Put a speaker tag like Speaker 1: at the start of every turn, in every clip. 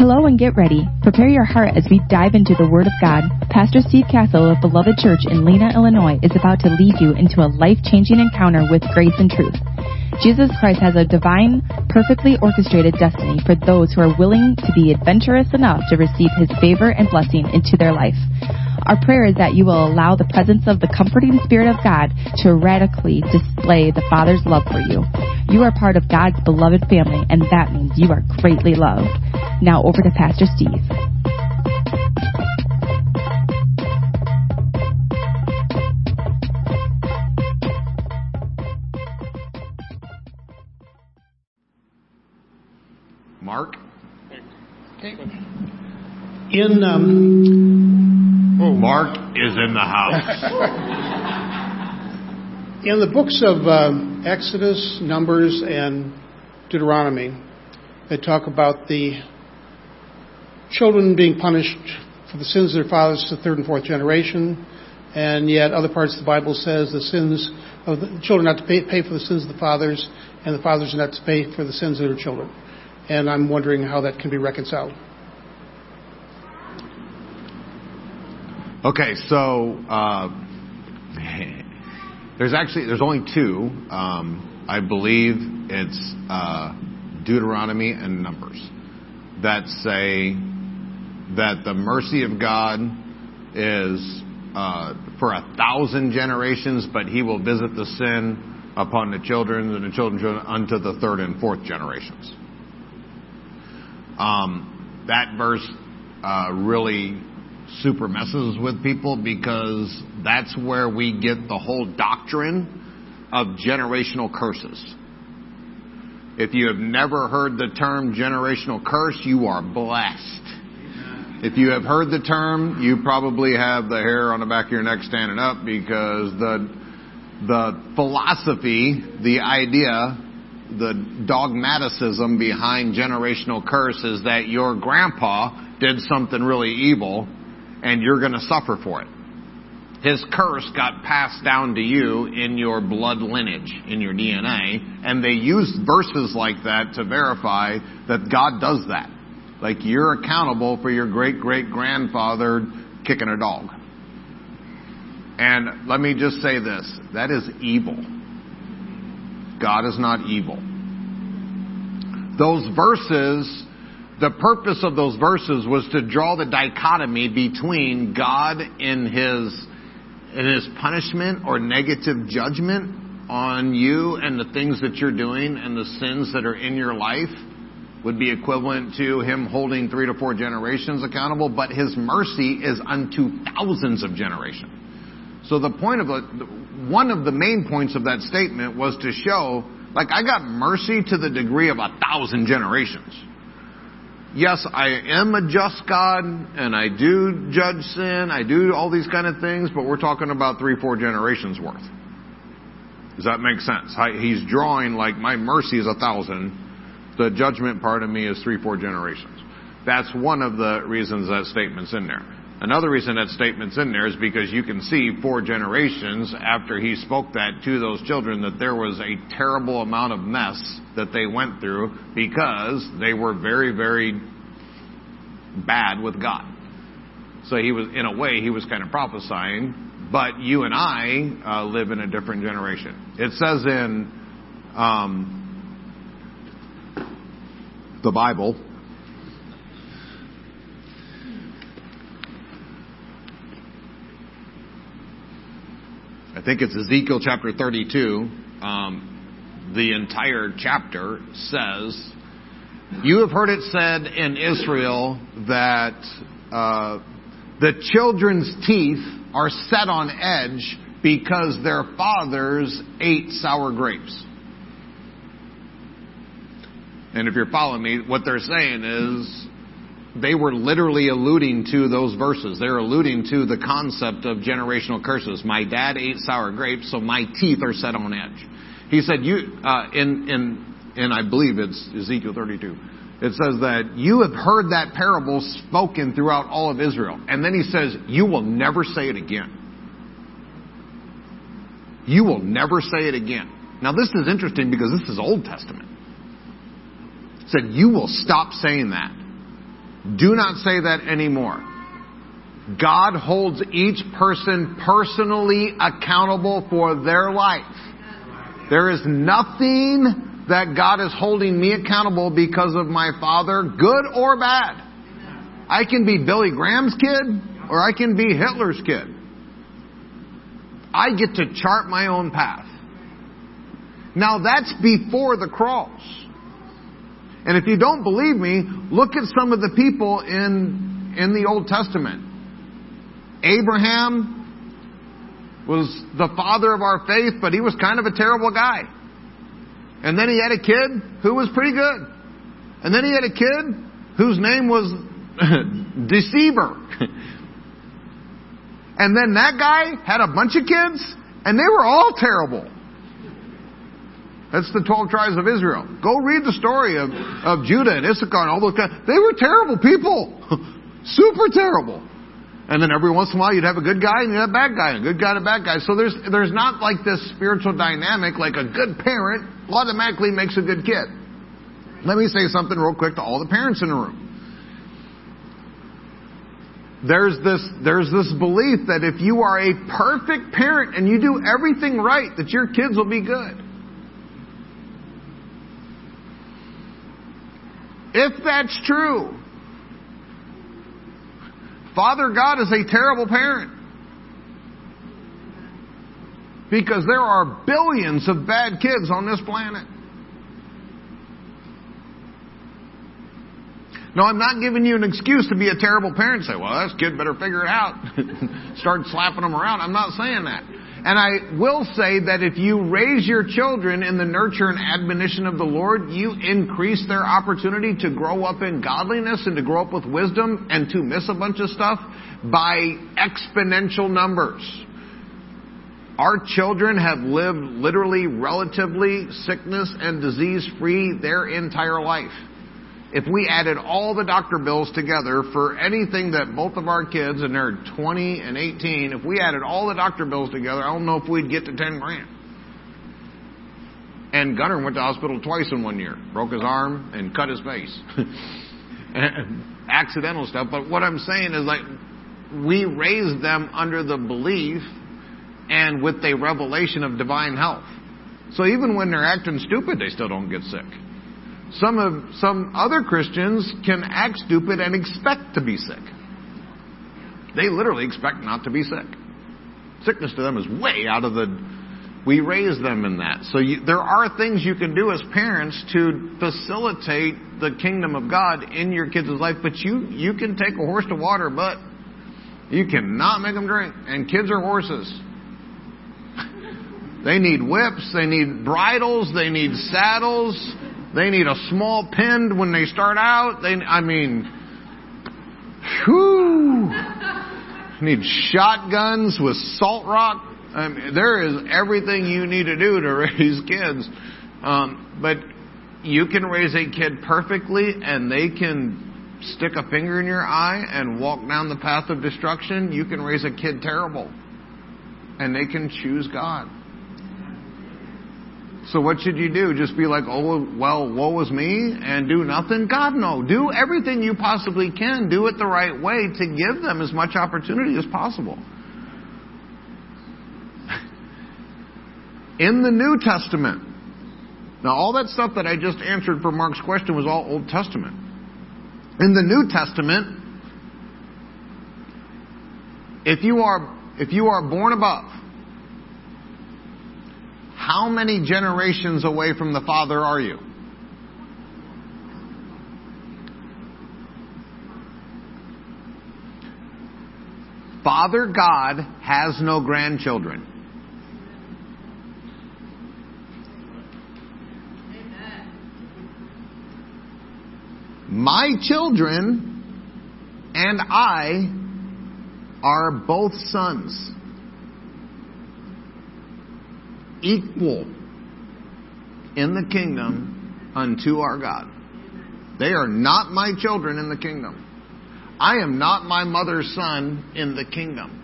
Speaker 1: Hello and get ready. Prepare your heart as we dive into the Word of God. Pastor Steve Castle of Beloved Church in Lena, Illinois is about to lead you into a life changing encounter with grace and truth. Jesus Christ has a divine, perfectly orchestrated destiny for those who are willing to be adventurous enough to receive His favor and blessing into their life. Our prayer is that you will allow the presence of the comforting Spirit of God to radically display the Father's love for you. You are part of God's beloved family, and that means you are greatly loved. Now over to Pastor Steve.
Speaker 2: Mark?
Speaker 3: Okay. In um,
Speaker 2: Mark is in the house.
Speaker 3: in the books of um, Exodus, Numbers, and Deuteronomy, they talk about the children being punished for the sins of their fathers to the third and fourth generation, and yet other parts of the Bible says the sins of the children not to pay, pay for the sins of the fathers, and the fathers not to pay for the sins of their children. And I'm wondering how that can be reconciled.
Speaker 2: Okay, so uh, there's actually there's only two. Um, I believe it's uh, Deuteronomy and Numbers that say that the mercy of God is uh, for a thousand generations, but He will visit the sin upon the children and the children unto the third and fourth generations. Um, that verse uh, really super messes with people because that's where we get the whole doctrine of generational curses. If you have never heard the term generational curse, you are blessed. If you have heard the term, you probably have the hair on the back of your neck standing up because the the philosophy, the idea, the dogmaticism behind generational curse is that your grandpa did something really evil and you're going to suffer for it. His curse got passed down to you in your blood lineage, in your DNA, and they used verses like that to verify that God does that. Like you're accountable for your great great grandfather kicking a dog. And let me just say this that is evil. God is not evil. Those verses the purpose of those verses was to draw the dichotomy between God in his in his punishment or negative judgment on you and the things that you're doing and the sins that are in your life would be equivalent to him holding three to four generations accountable, but his mercy is unto thousands of generations. So the point of it, one of the main points of that statement was to show, like I got mercy to the degree of a thousand generations yes, I am a just God and I do judge sin, I do all these kind of things, but we're talking about three, four generations worth. Does that make sense? He's drawing like my mercy is a thousand, the judgment part of me is three, four generations. That's one of the reasons that statement's in there. Another reason that statement's in there is because you can see four generations after he spoke that to those children that there was a terrible amount of mess that they went through because they were very, very bad with God. So he was, in a way, he was kind of prophesying, but you and I uh, live in a different generation. It says in um, the Bible, I think it's Ezekiel chapter 32. Um, the entire chapter says, You have heard it said in Israel that uh, the children's teeth are set on edge because their fathers ate sour grapes. And if you're following me, what they're saying is they were literally alluding to those verses. They're alluding to the concept of generational curses. My dad ate sour grapes, so my teeth are set on edge. He said, "You uh, in in and I believe it's Ezekiel 32. It says that you have heard that parable spoken throughout all of Israel, and then he says, you will never say it again. You will never say it again. Now this is interesting because this is Old Testament. Said you will stop saying that Do not say that anymore. God holds each person personally accountable for their life. There is nothing that God is holding me accountable because of my father, good or bad. I can be Billy Graham's kid or I can be Hitler's kid. I get to chart my own path. Now that's before the cross. And if you don't believe me, look at some of the people in, in the Old Testament. Abraham was the father of our faith, but he was kind of a terrible guy. And then he had a kid who was pretty good. And then he had a kid whose name was Deceiver. and then that guy had a bunch of kids, and they were all terrible. That's the 12 tribes of Israel. Go read the story of, of Judah and Issachar and all those guys. They were terrible people. Super terrible. And then every once in a while you'd have a good guy and you'd have a bad guy, and a good guy and a bad guy. So there's, there's not like this spiritual dynamic like a good parent automatically makes a good kid. Let me say something real quick to all the parents in the room. There's this, there's this belief that if you are a perfect parent and you do everything right, that your kids will be good. If that's true, Father God is a terrible parent. Because there are billions of bad kids on this planet. No, I'm not giving you an excuse to be a terrible parent. Say, well, this kid better figure it out. Start slapping them around. I'm not saying that. And I will say that if you raise your children in the nurture and admonition of the Lord, you increase their opportunity to grow up in godliness and to grow up with wisdom and to miss a bunch of stuff by exponential numbers. Our children have lived literally relatively sickness and disease free their entire life if we added all the doctor bills together for anything that both of our kids, and they're 20 and 18, if we added all the doctor bills together, I don't know if we'd get to 10 grand. And Gunnar went to hospital twice in one year. Broke his arm and cut his face. Accidental stuff. But what I'm saying is like, we raised them under the belief and with a revelation of divine health. So even when they're acting stupid, they still don't get sick. Some of some other Christians can act stupid and expect to be sick. They literally expect not to be sick. Sickness to them is way out of the. We raise them in that. So you, there are things you can do as parents to facilitate the kingdom of God in your kids' life. But you you can take a horse to water, but you cannot make them drink. And kids are horses. They need whips, they need bridles, they need saddles, they need a small pen when they start out. They, I mean, whew. Need shotguns with salt rock. I mean, there is everything you need to do to raise kids. Um, but you can raise a kid perfectly and they can stick a finger in your eye and walk down the path of destruction. You can raise a kid terrible and they can choose God. So what should you do? Just be like, oh, well, woe is me and do nothing? God, no. Do everything you possibly can. Do it the right way to give them as much opportunity as possible. In the New Testament, now all that stuff that I just answered for Mark's question was all Old Testament. In the New Testament, if you are, if you are born above, how many generations away from the Father are you? Father God has no grandchildren. My children and I are both sons equal in the kingdom unto our God. They are not my children in the kingdom. I am not my mother's son in the kingdom.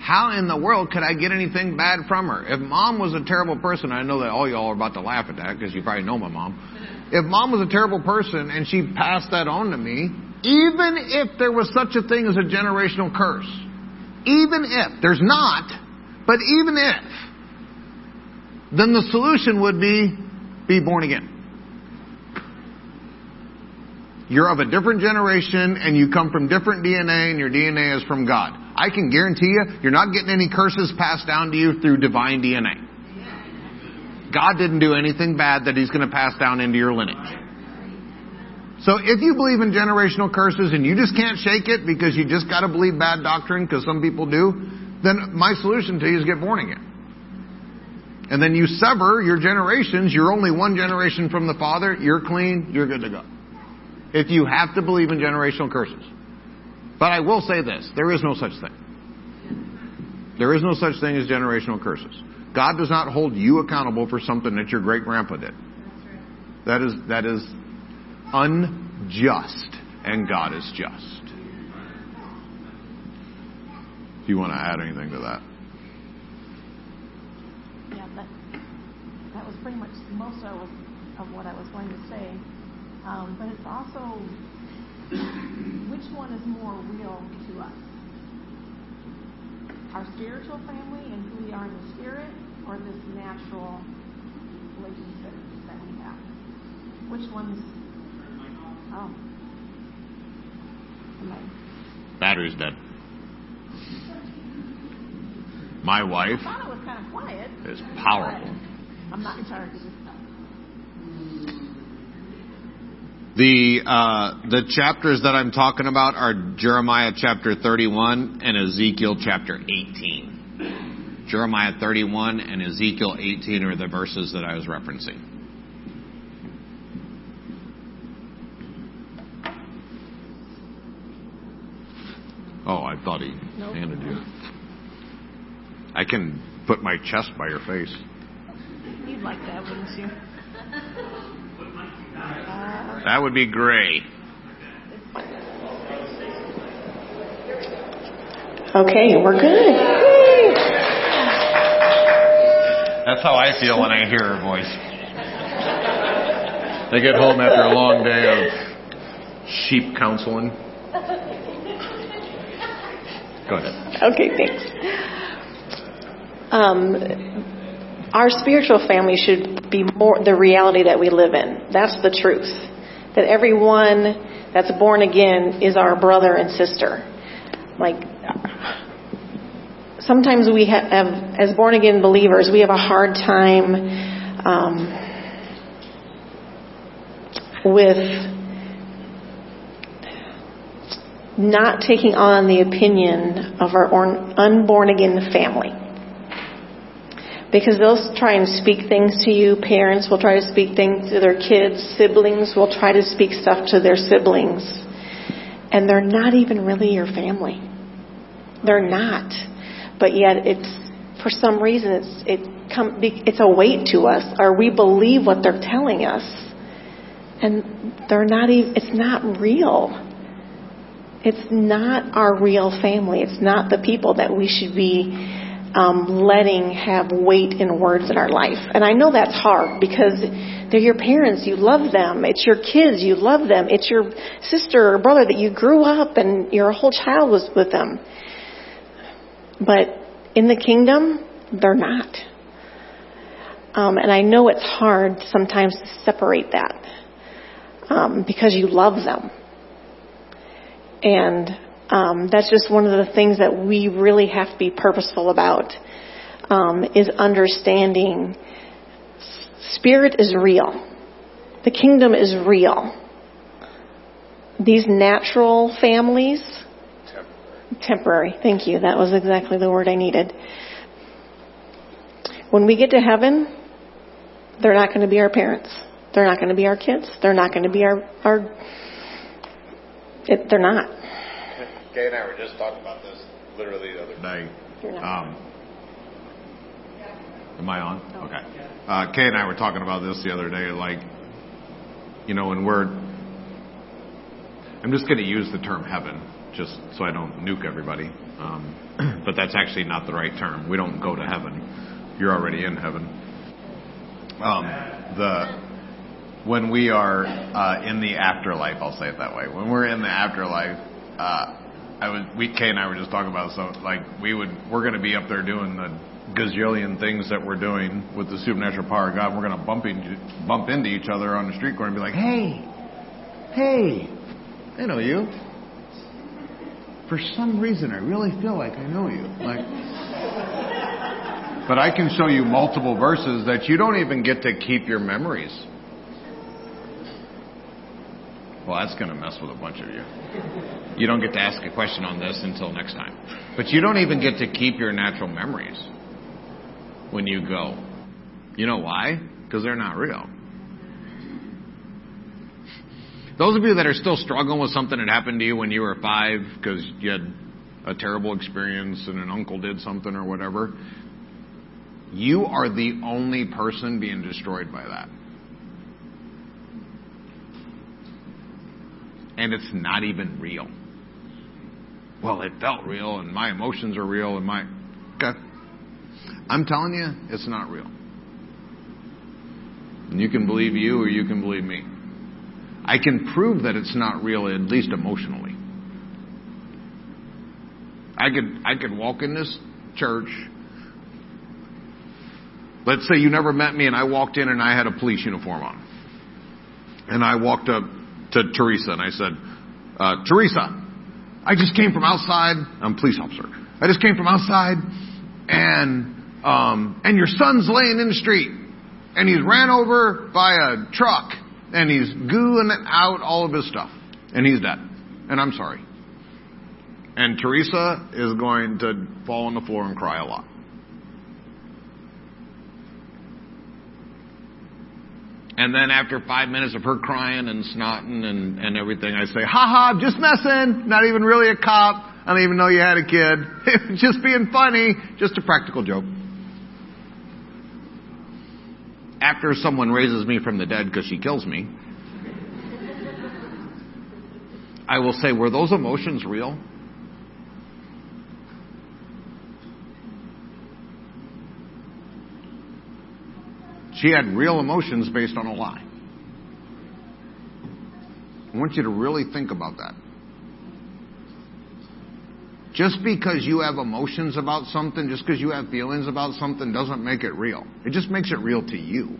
Speaker 2: How in the world could I get anything bad from her? If mom was a terrible person, I know that all y'all are about to laugh at that because you probably know my mom. if mom was a terrible person and she passed that on to me, even if there was such a thing as a generational curse, even if, there's not, but even if, then the solution would be be born again. You're of a different generation and you come from different DNA and your DNA is from God. I can guarantee you, you're not getting any curses passed down to you through divine DNA. God didn't do anything bad that He's going to pass down into your lineage. So if you believe in generational curses and you just can't shake it because you just got to believe bad doctrine because some people do, then my solution to you is get born again. And then you sever your generations. You're only one generation from the Father. You're clean. You're good to go if you have to believe in generational curses. But I will say this there is no such thing. There is no such thing as generational curses. God does not hold you accountable for something that your great grandpa did. That is, that is unjust, and God is just. Do you want to add anything to that?
Speaker 4: Yeah, that, that was pretty much most of, of what I was going to say. Um, but it's also which one is more real to us? Our spiritual family and who we are in the spirit, or this natural relationship that we have? Which one's. Oh.
Speaker 2: Battery's dead. My wife
Speaker 4: I was kind of quiet.
Speaker 2: is powerful.
Speaker 4: I'm not in charge of this.
Speaker 2: The uh, the chapters that I'm talking about are Jeremiah chapter 31 and Ezekiel chapter 18. Jeremiah 31 and Ezekiel 18 are the verses that I was referencing. Oh, I thought he
Speaker 4: Nope.
Speaker 2: handed you. I can put my chest by your face.
Speaker 4: You'd like that, wouldn't you? Uh,
Speaker 2: That would be great.
Speaker 4: Okay, we're good.
Speaker 2: That's how I feel when I hear her voice. I get home after a long day of sheep counseling. Go ahead.
Speaker 4: Okay, thanks. Um, our spiritual family should be more the reality that we live in. That's the truth. That everyone that's born again is our brother and sister. Like, sometimes we have, as born again believers, we have a hard time um, with not taking on the opinion of our unborn again family. Because they'll try and speak things to you. Parents will try to speak things to their kids. Siblings will try to speak stuff to their siblings. And they're not even really your family. They're not. But yet it's, for some reason, it's, it come, it's a weight to us, or we believe what they're telling us. And they're not even, it's not real. It's not our real family. It's not the people that we should be um, letting have weight in words in our life. And I know that's hard because they're your parents. You love them. It's your kids. You love them. It's your sister or brother that you grew up and your whole child was with them. But in the kingdom, they're not. Um, and I know it's hard sometimes to separate that um, because you love them. And um, that's just one of the things that we really have to be purposeful about um, is understanding spirit is real. The kingdom is real. These natural families, temporary. temporary. Thank you. That was exactly the word I needed. When we get to heaven, they're not going to be our parents. They're not going to be our kids. They're not going to be our, our it, they're not.
Speaker 2: Kay and I were just talking about this literally the other day. Um, am I on?
Speaker 4: Oh.
Speaker 2: Okay. Uh, Kay and I were talking about this the other day. Like, you know, when we're, I'm just going to use the term heaven just so I don't nuke everybody. Um, but that's actually not the right term. We don't go to heaven. You're already in heaven. Um, the when we are uh, in the afterlife, I'll say it that way. When we're in the afterlife, uh, I was we Kay and I were just talking about so like we would we're going to be up there doing the gazillion things that we're doing with the supernatural power of God. We're going to bump into bump into each other on the street corner and be like, "Hey, hey, I know you." For some reason, I really feel like I know you. Like, but I can show you multiple verses that you don't even get to keep your memories. Well, that's going to mess with a bunch of you. You don't get to ask a question on this until next time. But you don't even get to keep your natural memories when you go. You know why? Because they're not real. Those of you that are still struggling with something that happened to you when you were five because you had a terrible experience and an uncle did something or whatever, you are the only person being destroyed by that. And it's not even real. Well, it felt real and my emotions are real and my. Okay. I'm telling you, it's not real. And you can believe you or you can believe me. I can prove that it's not real, at least emotionally. I could, I could walk in this church. Let's say you never met me and I walked in and I had a police uniform on. And I walked up to Teresa and I said, uh, Teresa, I just came from outside. I'm a police officer. I just came from outside and, um, and your son's laying in the street and he's ran over by a truck and he's gooing out all of his stuff and he's dead. And I'm sorry. And Teresa is going to fall on the floor and cry a lot. And then after five minutes of her crying and snotting and, and everything, I say, ha ha, just messing. Not even really a cop. I don't even know you had a kid. Just being funny. Just a practical joke. After someone raises me from the dead because she kills me, I will say, were those emotions real? She had real emotions based on a lie. I want you to really think about that. Just because you have emotions about something, just because you have feelings about something, doesn't make it real. It just makes it real to you.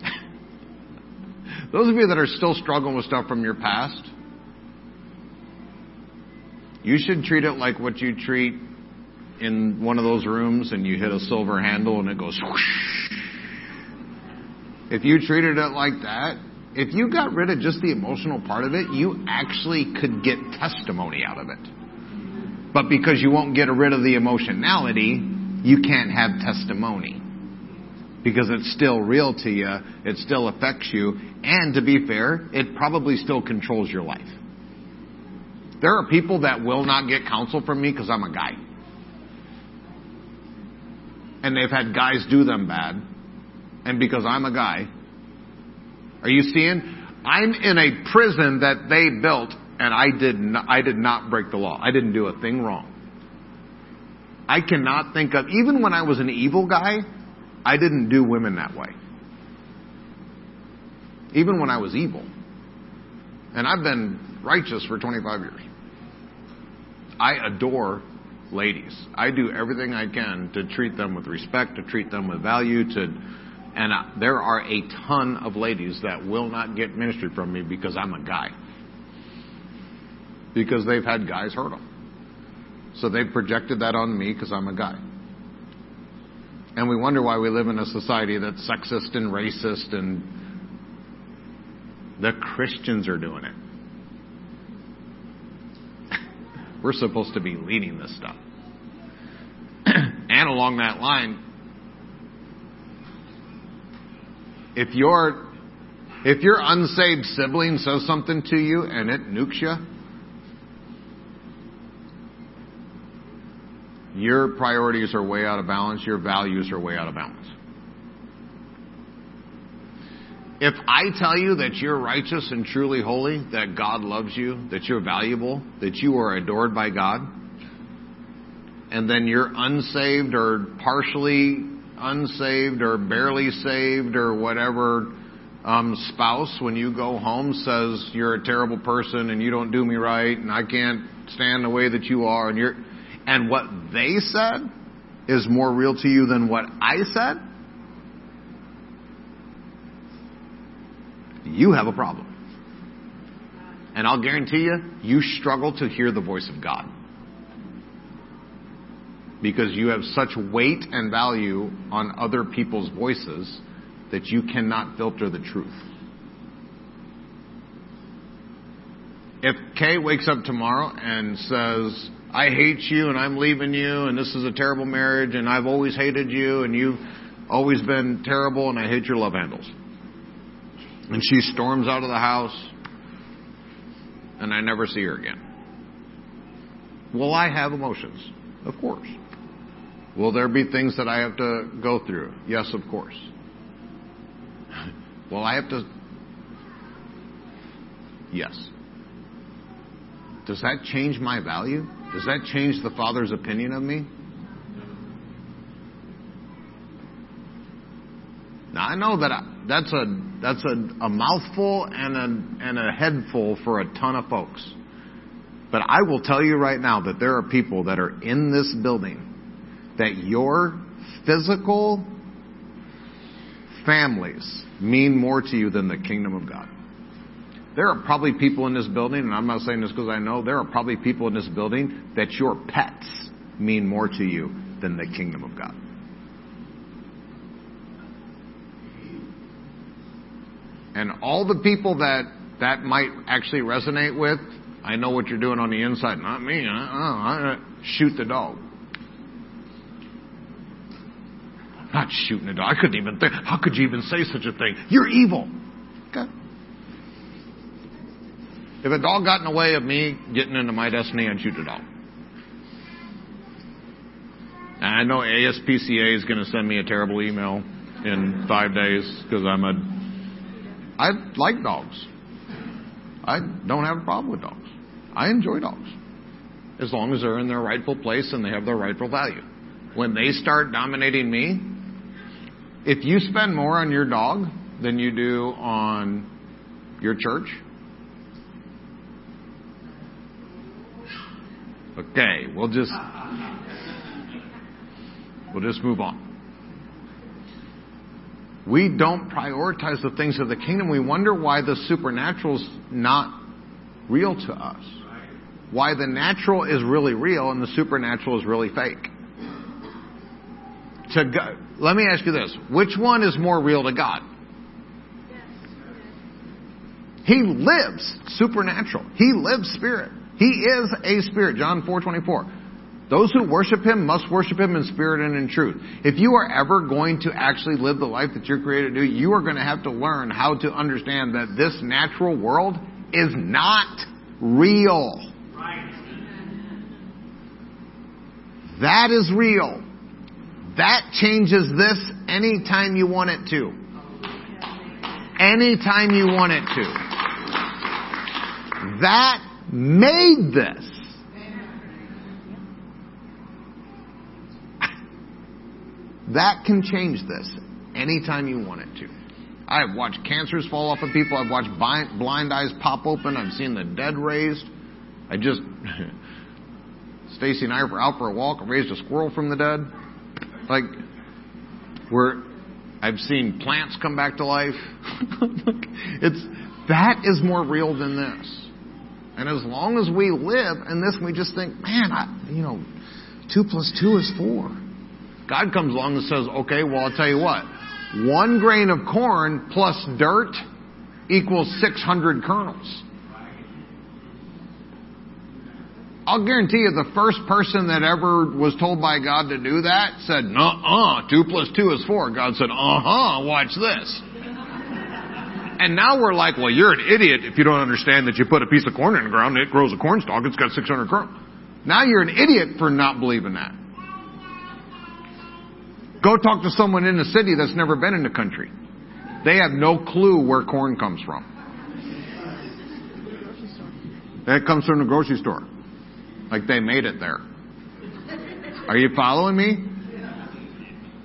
Speaker 2: Those of you that are still struggling with stuff from your past, you should treat it like what you treat in one of those rooms and you hit a silver handle and it goes whoosh. If you treated it like that, if you got rid of just the emotional part of it, you actually could get testimony out of it. But because you won't get rid of the emotionality, you can't have testimony. Because it's still real to you, it still affects you, and to be fair, it probably still controls your life. There are people that will not get counsel from me because I'm a guy and they've had guys do them bad. And because I'm a guy, are you seeing? I'm in a prison that they built and I did not, I did not break the law. I didn't do a thing wrong. I cannot think of, even when I was an evil guy, I didn't do women that way. Even when I was evil. And I've been righteous for 25 years. I adore ladies. I do everything I can to treat them with respect, to treat them with value, to and there are a ton of ladies that will not get ministry from me because I'm a guy. Because they've had guys hurt them. So they've projected that on me because I'm a guy. And we wonder why we live in a society that's sexist and racist and the Christians are doing it. We're supposed to be leading this stuff. and along that line, if your if your unsaved sibling says something to you and it nukes you, your priorities are way out of balance, your values are way out of balance. If I tell you that you're righteous and truly holy, that God loves you, that you're valuable, that you are adored by God, and then your unsaved or partially unsaved or barely saved or whatever um, spouse, when you go home, says you're a terrible person and you don't do me right and I can't stand the way that you are and you're, and what they said is more real to you than what I said, you have a problem. And I'll guarantee you, you struggle to hear the voice of God. Because you have such weight and value on other people's voices that you cannot filter the truth. If Kay wakes up tomorrow and says, I hate you and I'm leaving you and this is a terrible marriage and I've always hated you and you've always been terrible and I hate your love handles. And she storms out of the house and I never see her again. Will I have emotions? Of course. Will there be things that I have to go through? Yes, of course. Will I have to? Yes. Does that change my value? Does that change the Father's opinion of me? Now I know that I, that's a that's a, a mouthful and a and a headful for a ton of folks. But I will tell you right now that there are people that are in this building that your physical families mean more to you than the kingdom of God. There are probably people in this building, and I'm not saying this because I know, there are probably people in this building that your pets mean more to you than the kingdom of God. And all the people that that might actually resonate with, I know what you're doing on the inside. Not me. Uh-uh. Shoot the dog. Not shooting a dog. I couldn't even think. How could you even say such a thing? You're evil. Okay. If a dog got in the way of me getting into my destiny, I'd shoot the dog. And I know ASPCA is going to send me a terrible email in five days because I'm a. I like dogs. I don't have a problem with dogs. I enjoy dogs as long as they're in their rightful place and they have their rightful value. When they start dominating me, if you spend more on your dog than you do on your church, okay, we'll just we'll just move on. We don't prioritize the things of the kingdom. We wonder why the supernatural's not real to us. Why the natural is really real and the supernatural is really fake. To go, let me ask you this. Which one is more real to God? He lives supernatural. He lives spirit. He is a spirit. John 4:24. Those who worship him must worship him in spirit and in truth. If you are ever going to actually live the life that you're created to do, you are going to have to learn how to understand that this natural world is not real. That is real. That changes this anytime you want it to. Anytime you want it to. That made this. That can change this anytime you want it to. I've watched cancers fall off of people. I've watched blind eyes pop open. I've seen the dead raised. I just, Stacy and I were out for a walk and raised a squirrel from the dead. Like, we're, I've seen plants come back to life. it's, that is more real than this. And as long as we live in this, we just think, man, I, you know, two plus two is four. God comes along and says, okay, well, I'll tell you what. One grain of corn plus dirt equals 600 kernels. I'll guarantee you the first person that ever was told by God to do that said, uh-uh, two plus two is four. God said, uh-huh, watch this. And now we're like, well, you're an idiot if you don't understand that you put a piece of corn in the ground and it grows a cornstalk, it's got 600 kernels. Now you're an idiot for not believing that. Go talk to someone in the city that's never been in the country. They have no clue where corn comes from. That comes from the grocery store. Like they made it there. Are you following me?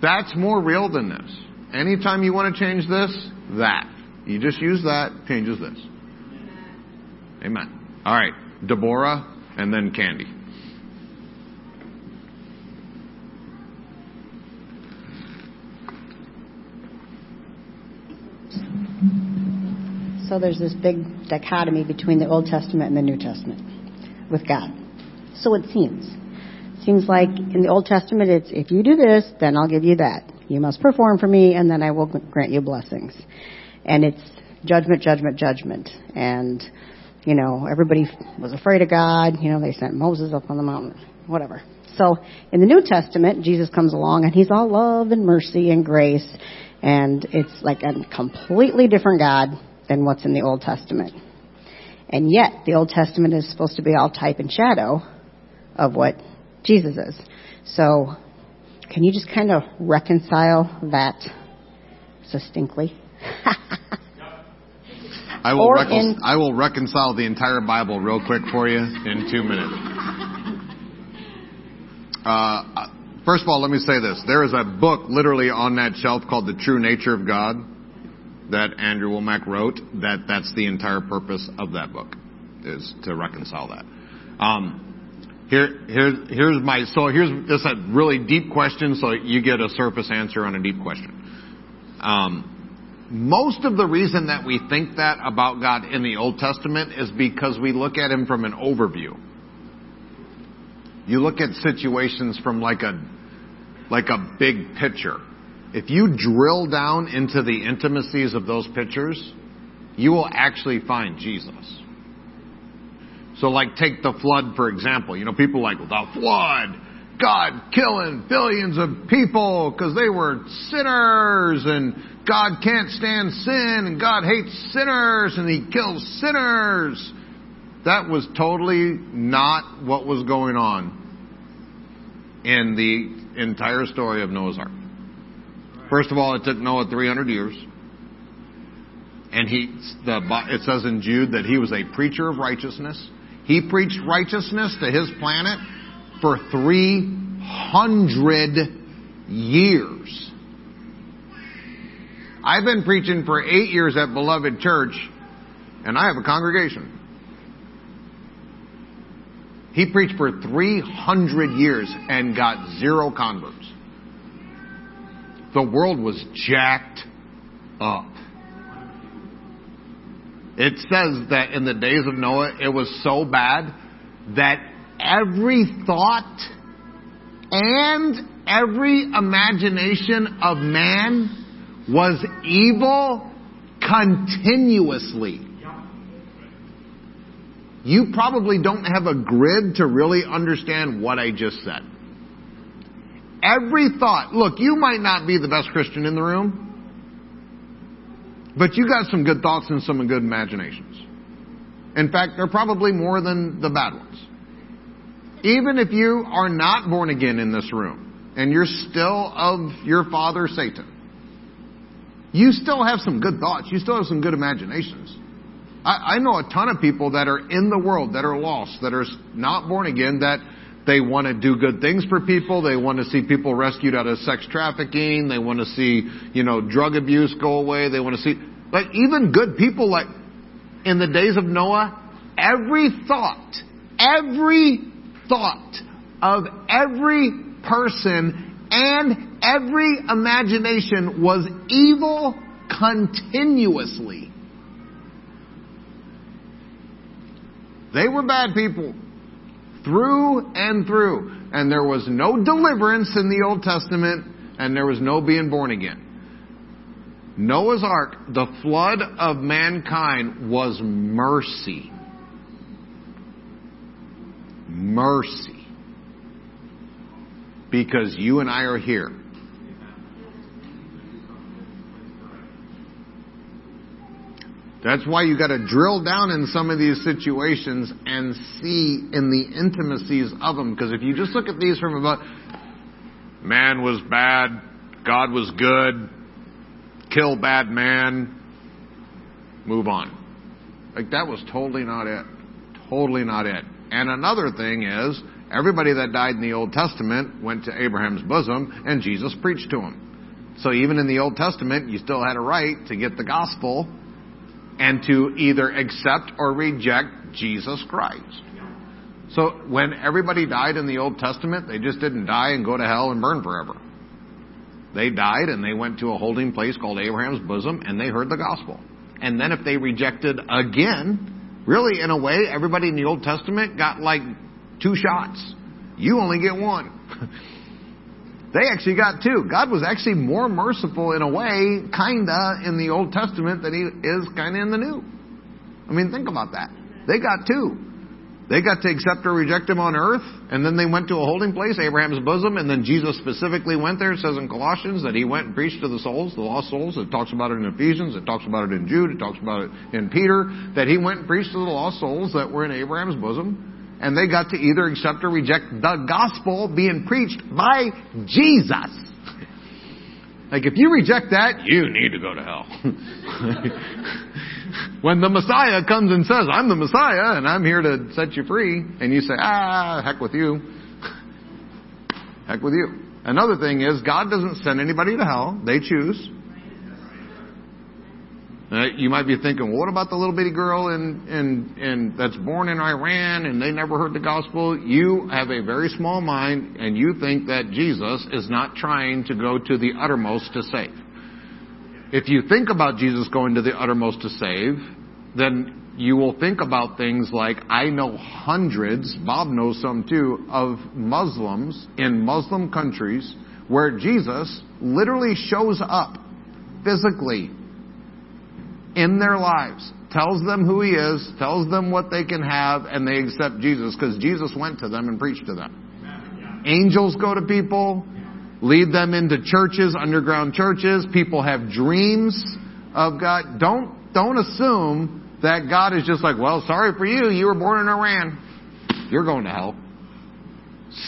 Speaker 2: That's more real than this. Anytime you want to change this, that. You just use that, changes this. Amen. All right. Deborah and then Candy.
Speaker 5: So there's this big dichotomy between the Old Testament and the New Testament with God. So it seems. Seems like in the Old Testament it's if you do this, then I'll give you that. You must perform for me and then I will grant you blessings. And it's judgment, judgment, judgment. And, you know, everybody was afraid of God. You know, they sent Moses up on the mountain, whatever. So in the New Testament, Jesus comes along and he's all love and mercy and grace. And it's like a completely different God than what's in the Old Testament. And yet, the Old Testament is supposed to be all type and shadow of what Jesus is. So, can you just kind of reconcile that succinctly?
Speaker 2: I will, recon-
Speaker 5: in-
Speaker 2: I will reconcile the entire Bible real quick for you in two minutes. Uh, first of all, let me say this. There is a book literally on that shelf called The True Nature of God that Andrew Wommack wrote. That that's the entire purpose of that book is to reconcile that. Um, here, here, here's my so here's this a really deep question, so you get a surface answer on a deep question. Um, most of the reason that we think that about God in the Old Testament is because we look at Him from an overview. You look at situations from like a like a big picture. If you drill down into the intimacies of those pictures, you will actually find Jesus. So like take the flood for example. You know, people like, the flood, God killing billions of people because they were sinners and God can't stand sin and God hates sinners and he kills sinners. That was totally not what was going on in the entire story of Noah's Ark. First of all, it took Noah 300 years. And he, the, it says in Jude that he was a preacher of righteousness. He preached righteousness to his planet for 300 years. I've been preaching for eight years at Beloved Church, and I have a congregation. He preached for 300 years and got zero converts. The world was jacked up. It says that in the days of Noah, it was so bad that every thought and every imagination of man was evil continuously. You probably don't have a grid to really understand what I just said. Every thought, look, you might not be the best Christian in the room, but you got some good thoughts and some good imaginations. In fact, they're probably more than the bad ones. Even if you are not born again in this room and you're still of your father Satan, you still have some good thoughts. You still have some good imaginations. I, I know a ton of people that are in the world that are lost, that are not born again, that they want to do good things for people. They want to see people rescued out of sex trafficking. They want to see, you know, drug abuse go away. They want to see, like, even good people, like, in the days of Noah, every thought, every thought of every person and every imagination was evil continuously. They were bad people through and through. And there was no deliverance in the Old Testament, and there was no being born again. Noah's Ark, the flood of mankind, was mercy. Mercy. Because you and I are here. That's why you got to drill down in some of these situations and see in the intimacies of them. Because if you just look at these from about, man was bad, God was good, kill bad man, move on. Like that was totally not it. Totally not it. And another thing is, everybody that died in the Old Testament went to Abraham's bosom, and Jesus preached to them. So even in the Old Testament, you still had a right to get the gospel and to either accept or reject Jesus Christ. So when everybody died in the Old Testament, they just didn't die and go to hell and burn forever. They died and they went to a holding place called Abraham's bosom and they heard the gospel. And then if they rejected again, really in a way, everybody in the Old Testament got like two shots. You only get one. they actually got two. God was actually more merciful in a way, kinda, in the Old Testament than he is kinda in the New. I mean, think about that. They got two. They got to accept or reject him on earth, and then they went to a holding place, Abraham's bosom, and then Jesus specifically went there. It says in Colossians that he went and preached to the souls, the lost souls. It talks about it in Ephesians. It talks about it in Jude. It talks about it in Peter. That he went and preached to the lost souls that were in Abraham's bosom, and they got to either accept or reject the gospel being preached by Jesus. Like if you reject that, you need to go to hell. when the Messiah comes and says, I'm the Messiah and I'm here to set you free, and you say, ah, heck with you. heck with you. Another thing is, God doesn't send anybody to hell. They choose. Uh, you might be thinking, well, what about the little bitty girl in, in, in, that's born in Iran and they never heard the gospel? You have a very small mind and you think that Jesus is not trying to go to the uttermost to save. If you think about Jesus going to the uttermost to save, then you will think about things like, I know hundreds, Bob knows some too, of Muslims in Muslim countries where Jesus literally shows up physically in their lives, tells them who he is, tells them what they can have, and they accept Jesus because Jesus went to them and preached to them. Angels go to people, lead them into churches, underground churches. People have dreams of God. Don't, don't assume that God is just like, well, sorry for you. You were born in Iran. You're going to hell.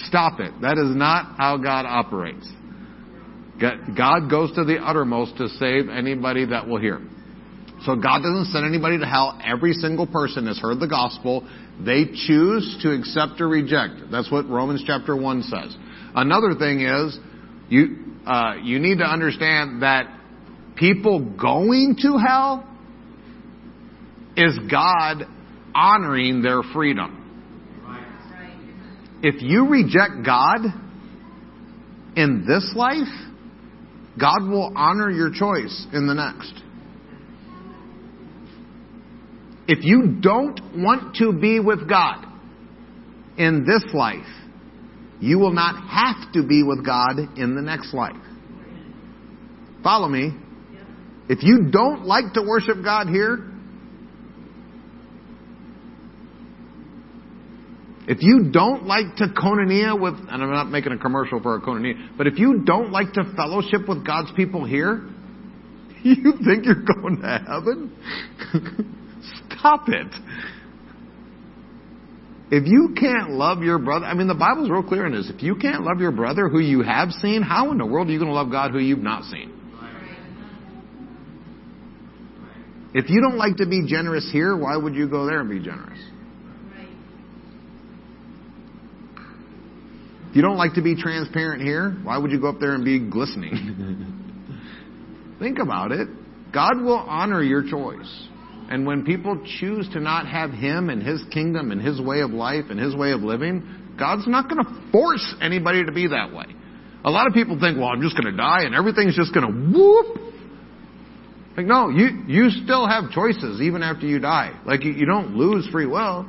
Speaker 2: Stop it. That is not how God operates. God goes to the uttermost to save anybody that will hear. So God doesn't send anybody to hell. Every single person has heard the gospel. They choose to accept or reject. That's what Romans chapter 1 says. Another thing is, you, uh, you need to understand that people going to hell is God honoring their freedom. If you reject God in this life, God will honor your choice in the next. If you don't want to be with God in this life, you will not have to be with God in the next life. Follow me. If you don't like to worship God here, if you don't like to koinonia with, and I'm not making a commercial for a koinonia, but if you don't like to fellowship with God's people here, you think you're going to heaven? Stop it. If you can't love your brother, I mean, the Bible's real clear in this. If you can't love your brother who you have seen, how in the world are you going to love God who you've not seen? If you don't like to be generous here, why would you go there and be generous? If you don't like to be transparent here, why would you go up there and be glistening? Think about it. God will honor your choice. And when people choose to not have Him and His kingdom and His way of life and His way of living, God's not going to force anybody to be that way. A lot of people think, well, I'm just going to die and everything's just going to whoop. Like, no, you, you still have choices even after you die. Like, you, you don't lose free will.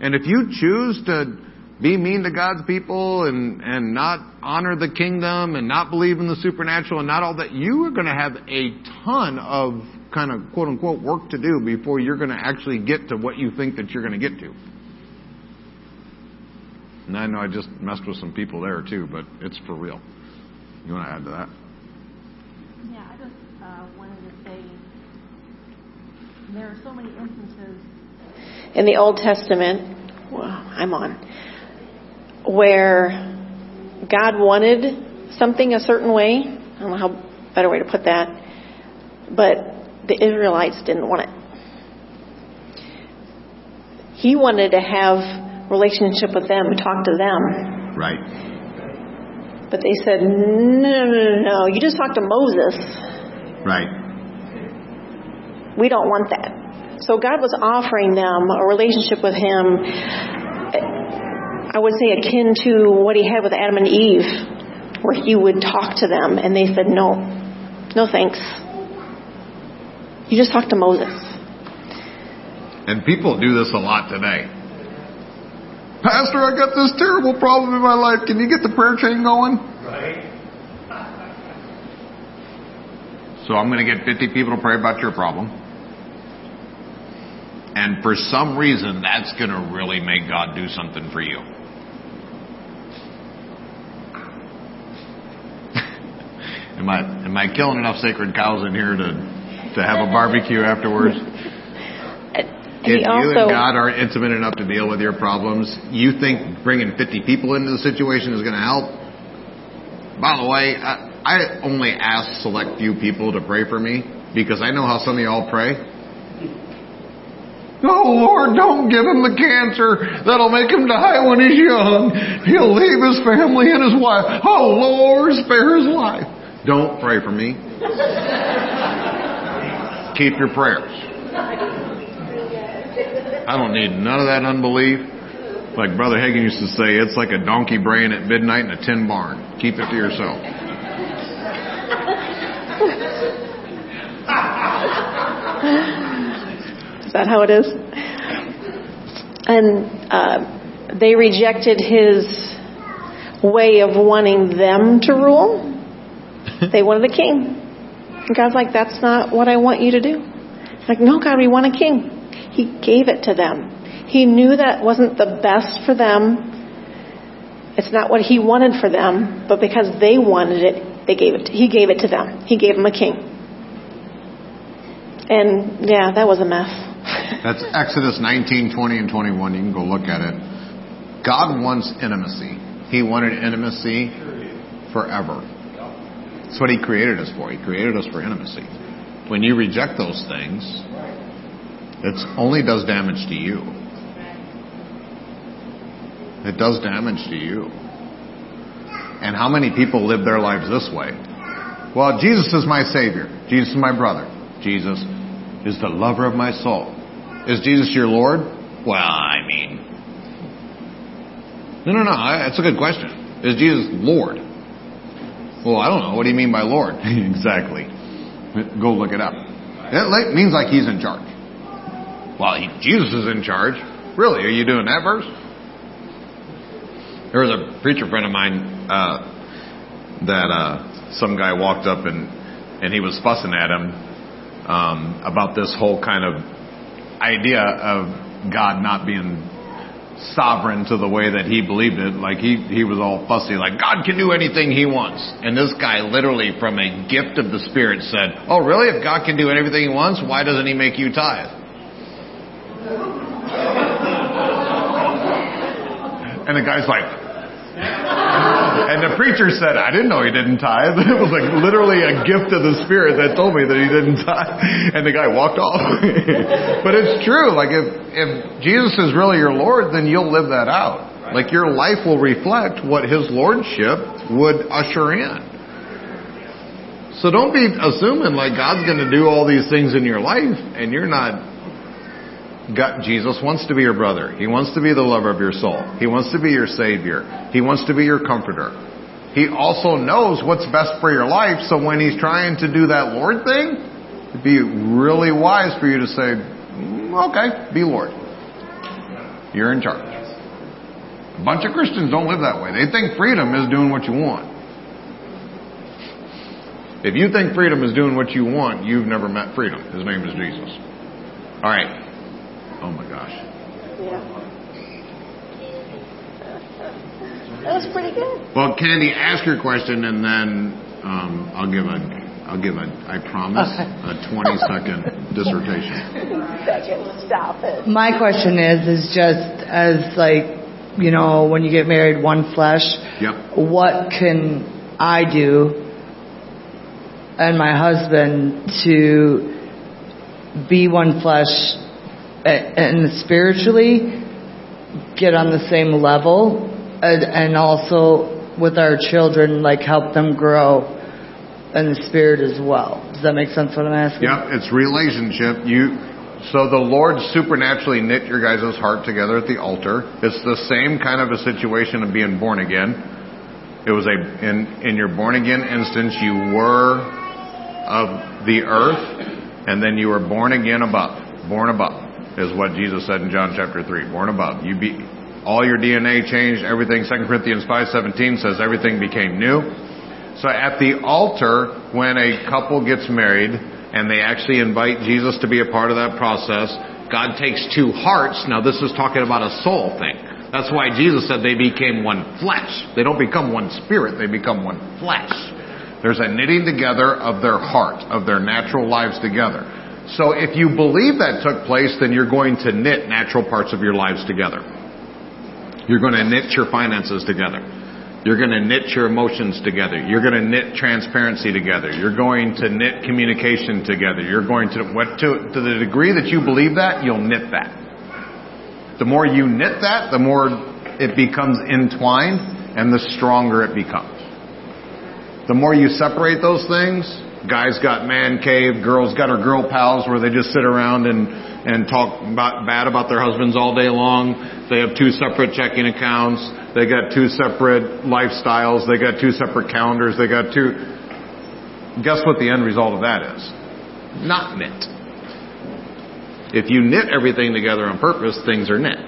Speaker 2: And if you choose to be mean to God's people and, and not honor the kingdom and not believe in the supernatural and not all that, you are going to have a ton of kind of quote unquote work to do before you're going to actually get to what you think that you're going to get to. And I know I just messed with some people there too, but it's for real. You want to add to that?
Speaker 6: Yeah, I just uh, wanted to say there are so many instances
Speaker 4: in the Old Testament. Well, I'm on where God wanted something a certain way. I don't know how better way to put that, but the Israelites didn't want it. He wanted to have relationship with them, talk to them.
Speaker 2: Right.
Speaker 4: But they said, no, no, no, no, you just talk to Moses.
Speaker 2: Right.
Speaker 4: We don't want that. So God was offering them a relationship with Him, I would say akin to what He had with Adam and Eve, where He would talk to them, and they said, no, no thanks. You just talk to Moses.
Speaker 2: And people do this a lot today. Pastor, I got this terrible problem in my life. Can you get the prayer chain going? Right. So I'm going to get 50 people to pray about your problem. And for some reason, that's going to really make God do something for you. Am I am I killing enough sacred cows in here to to have a barbecue afterwards? if you and God are intimate enough to deal with your problems, you think bringing 50 people into the situation is going to help? By the way, I, I only ask select few people to pray for me because I know how some of y'all pray. Oh Lord, don't give him the cancer that'll make him die when he's young. He'll leave his family and his wife. Oh Lord, spare his life. Don't pray for me. Keep your prayers. I don't need none of that unbelief. Like Brother Hagin used to say, it's like a donkey braying at midnight in a tin barn. Keep it to yourself.
Speaker 4: Is that how it is? And uh, they rejected his way of wanting them to rule. They wanted a king. And God's like, that's not what I want you to do. It's like, no, God, we want a king. He gave it to them. He knew that wasn't the best for them. It's not what he wanted for them, but because they wanted it, they gave it. To, he gave it to them. He gave them a king. And yeah, that was a mess.
Speaker 2: That's Exodus 19, 20, and 21. You can go look at it. God wants intimacy. He wanted intimacy forever. That's what He created us for. He created us for intimacy. When you reject those things, it only does damage to you. It does damage to you. And how many people live their lives this way? Well, Jesus is my Savior. Jesus is my brother. Jesus is the lover of my soul. Is Jesus your Lord? Well, I mean. No, no, no. That's a good question. Is Jesus Lord? Well, I don't know. What do you mean by Lord? exactly. Go look it up. It means like he's in charge. Well, he, Jesus is in charge. Really? Are you doing that verse? There was a preacher friend of mine uh, that uh, some guy walked up and and he was fussing at him um, about this whole kind of idea of God not being sovereign to the way that he believed it. Like he, he was all fussy, like God can do anything he wants. And this guy literally from a gift of the Spirit said, Oh really? If God can do everything he wants, why doesn't he make you tithe? And the guy's like, and the preacher said, I didn't know he didn't tithe. It was like literally a gift of the Spirit that told me that he didn't tithe. And the guy walked off. but it's true. Like if, if Jesus is really your Lord, then you'll live that out. Like your life will reflect what His Lordship would usher in. So don't be assuming like God's going to do all these things in your life and you're not God, Jesus wants to be your brother. He wants to be the lover of your soul. He wants to be your savior. He wants to be your comforter. He also knows what's best for your life, so when he's trying to do that Lord thing, it'd be really wise for you to say, mm, okay, be Lord. You're in charge. A bunch of Christians don't live that way. They think freedom is doing what you want. If you think freedom is doing what you want, you've never met freedom. His name is Jesus. All right. Oh my gosh.
Speaker 4: Yeah. That was pretty good.
Speaker 2: Well, Candy, ask your question, and then um, I'll give a, I'll give a, I promise, a 20 second dissertation.
Speaker 4: Stop it.
Speaker 7: My question is, is just as like, you know, when you get married, one flesh.
Speaker 2: Yep.
Speaker 7: What can I do and my husband to be one flesh and spiritually get on the same level and, and also with our children, like help them grow in the spirit as well. Does that make sense what I'm asking?
Speaker 2: Yeah, it's relationship. You so the Lord supernaturally knit your guys' heart together at the altar. It's the same kind of a situation of being born again. It was a in in your born again instance you were of the earth and then you were born again above. Born above is what Jesus said in John chapter 3. Born above. You be all your DNA changed, everything 2 Corinthians 5:17 says everything became new. So at the altar when a couple gets married and they actually invite Jesus to be a part of that process, God takes two hearts. Now this is talking about a soul thing. That's why Jesus said they became one flesh. They don't become one spirit, they become one flesh. There's a knitting together of their heart, of their natural lives together. So if you believe that took place, then you're going to knit natural parts of your lives together. You're going to knit your finances together. You're going to knit your emotions together. You're going to knit transparency together. You're going to knit communication together. You're going to, what, to, to the degree that you believe that, you'll knit that. The more you knit that, the more it becomes entwined and the stronger it becomes. The more you separate those things, guys got man cave, girls got her girl pals where they just sit around and, and talk about, bad about their husbands all day long. They have two separate checking accounts. They got two separate lifestyles. They got two separate calendars. They got two. Guess what the end result of that is? Not knit. If you knit everything together on purpose, things are knit.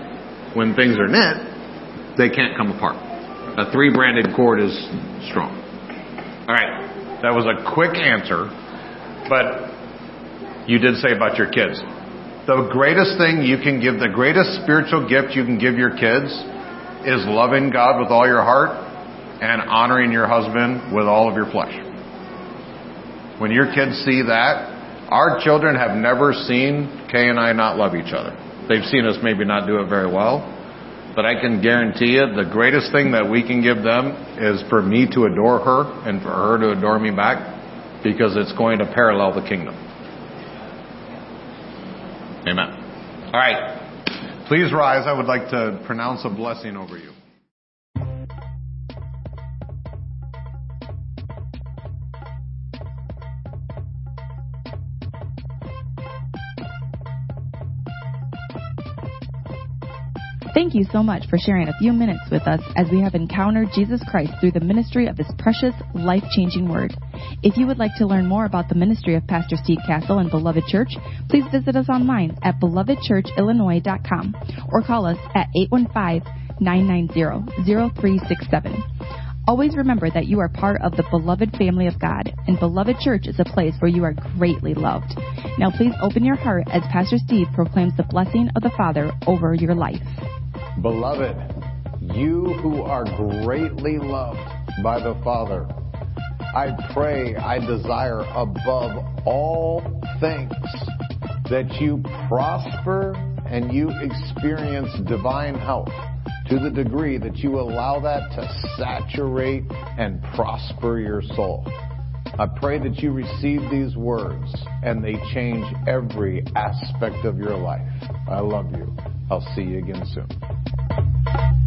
Speaker 2: When things are knit, they can't come apart. A three branded cord is strong. All right. That was a quick answer, but you did say about your kids. The greatest thing you can give, the greatest spiritual gift you can give your kids is loving God with all your heart and honoring your husband with all of your flesh. When your kids see that, our children have never seen Kay and I not love each other. They've seen us maybe not do it very well, but I can guarantee you the greatest thing that we can give them is for me to adore her and for her to adore me back because it's going to parallel the kingdom. Amen. All right. Please rise. I would like to pronounce a blessing over you.
Speaker 1: Thank you so much for sharing a few minutes with us as we have encountered Jesus Christ through the ministry of His precious, life changing Word. If you would like to learn more about the ministry of Pastor Steve Castle and Beloved Church, please visit us online at belovedchurchillinois.com or call us at 815 990 0367. Always remember that you are part of the beloved family of God, and Beloved Church is a place where you are greatly loved. Now, please open your heart as Pastor Steve proclaims the blessing of the Father over your life.
Speaker 2: Beloved, you who are greatly loved by the Father, I pray, I desire above all things that you prosper and you experience divine health to the degree that you allow that to saturate and prosper your soul. I pray that you receive these words and they change every aspect of your life. I love you. I'll see you again soon.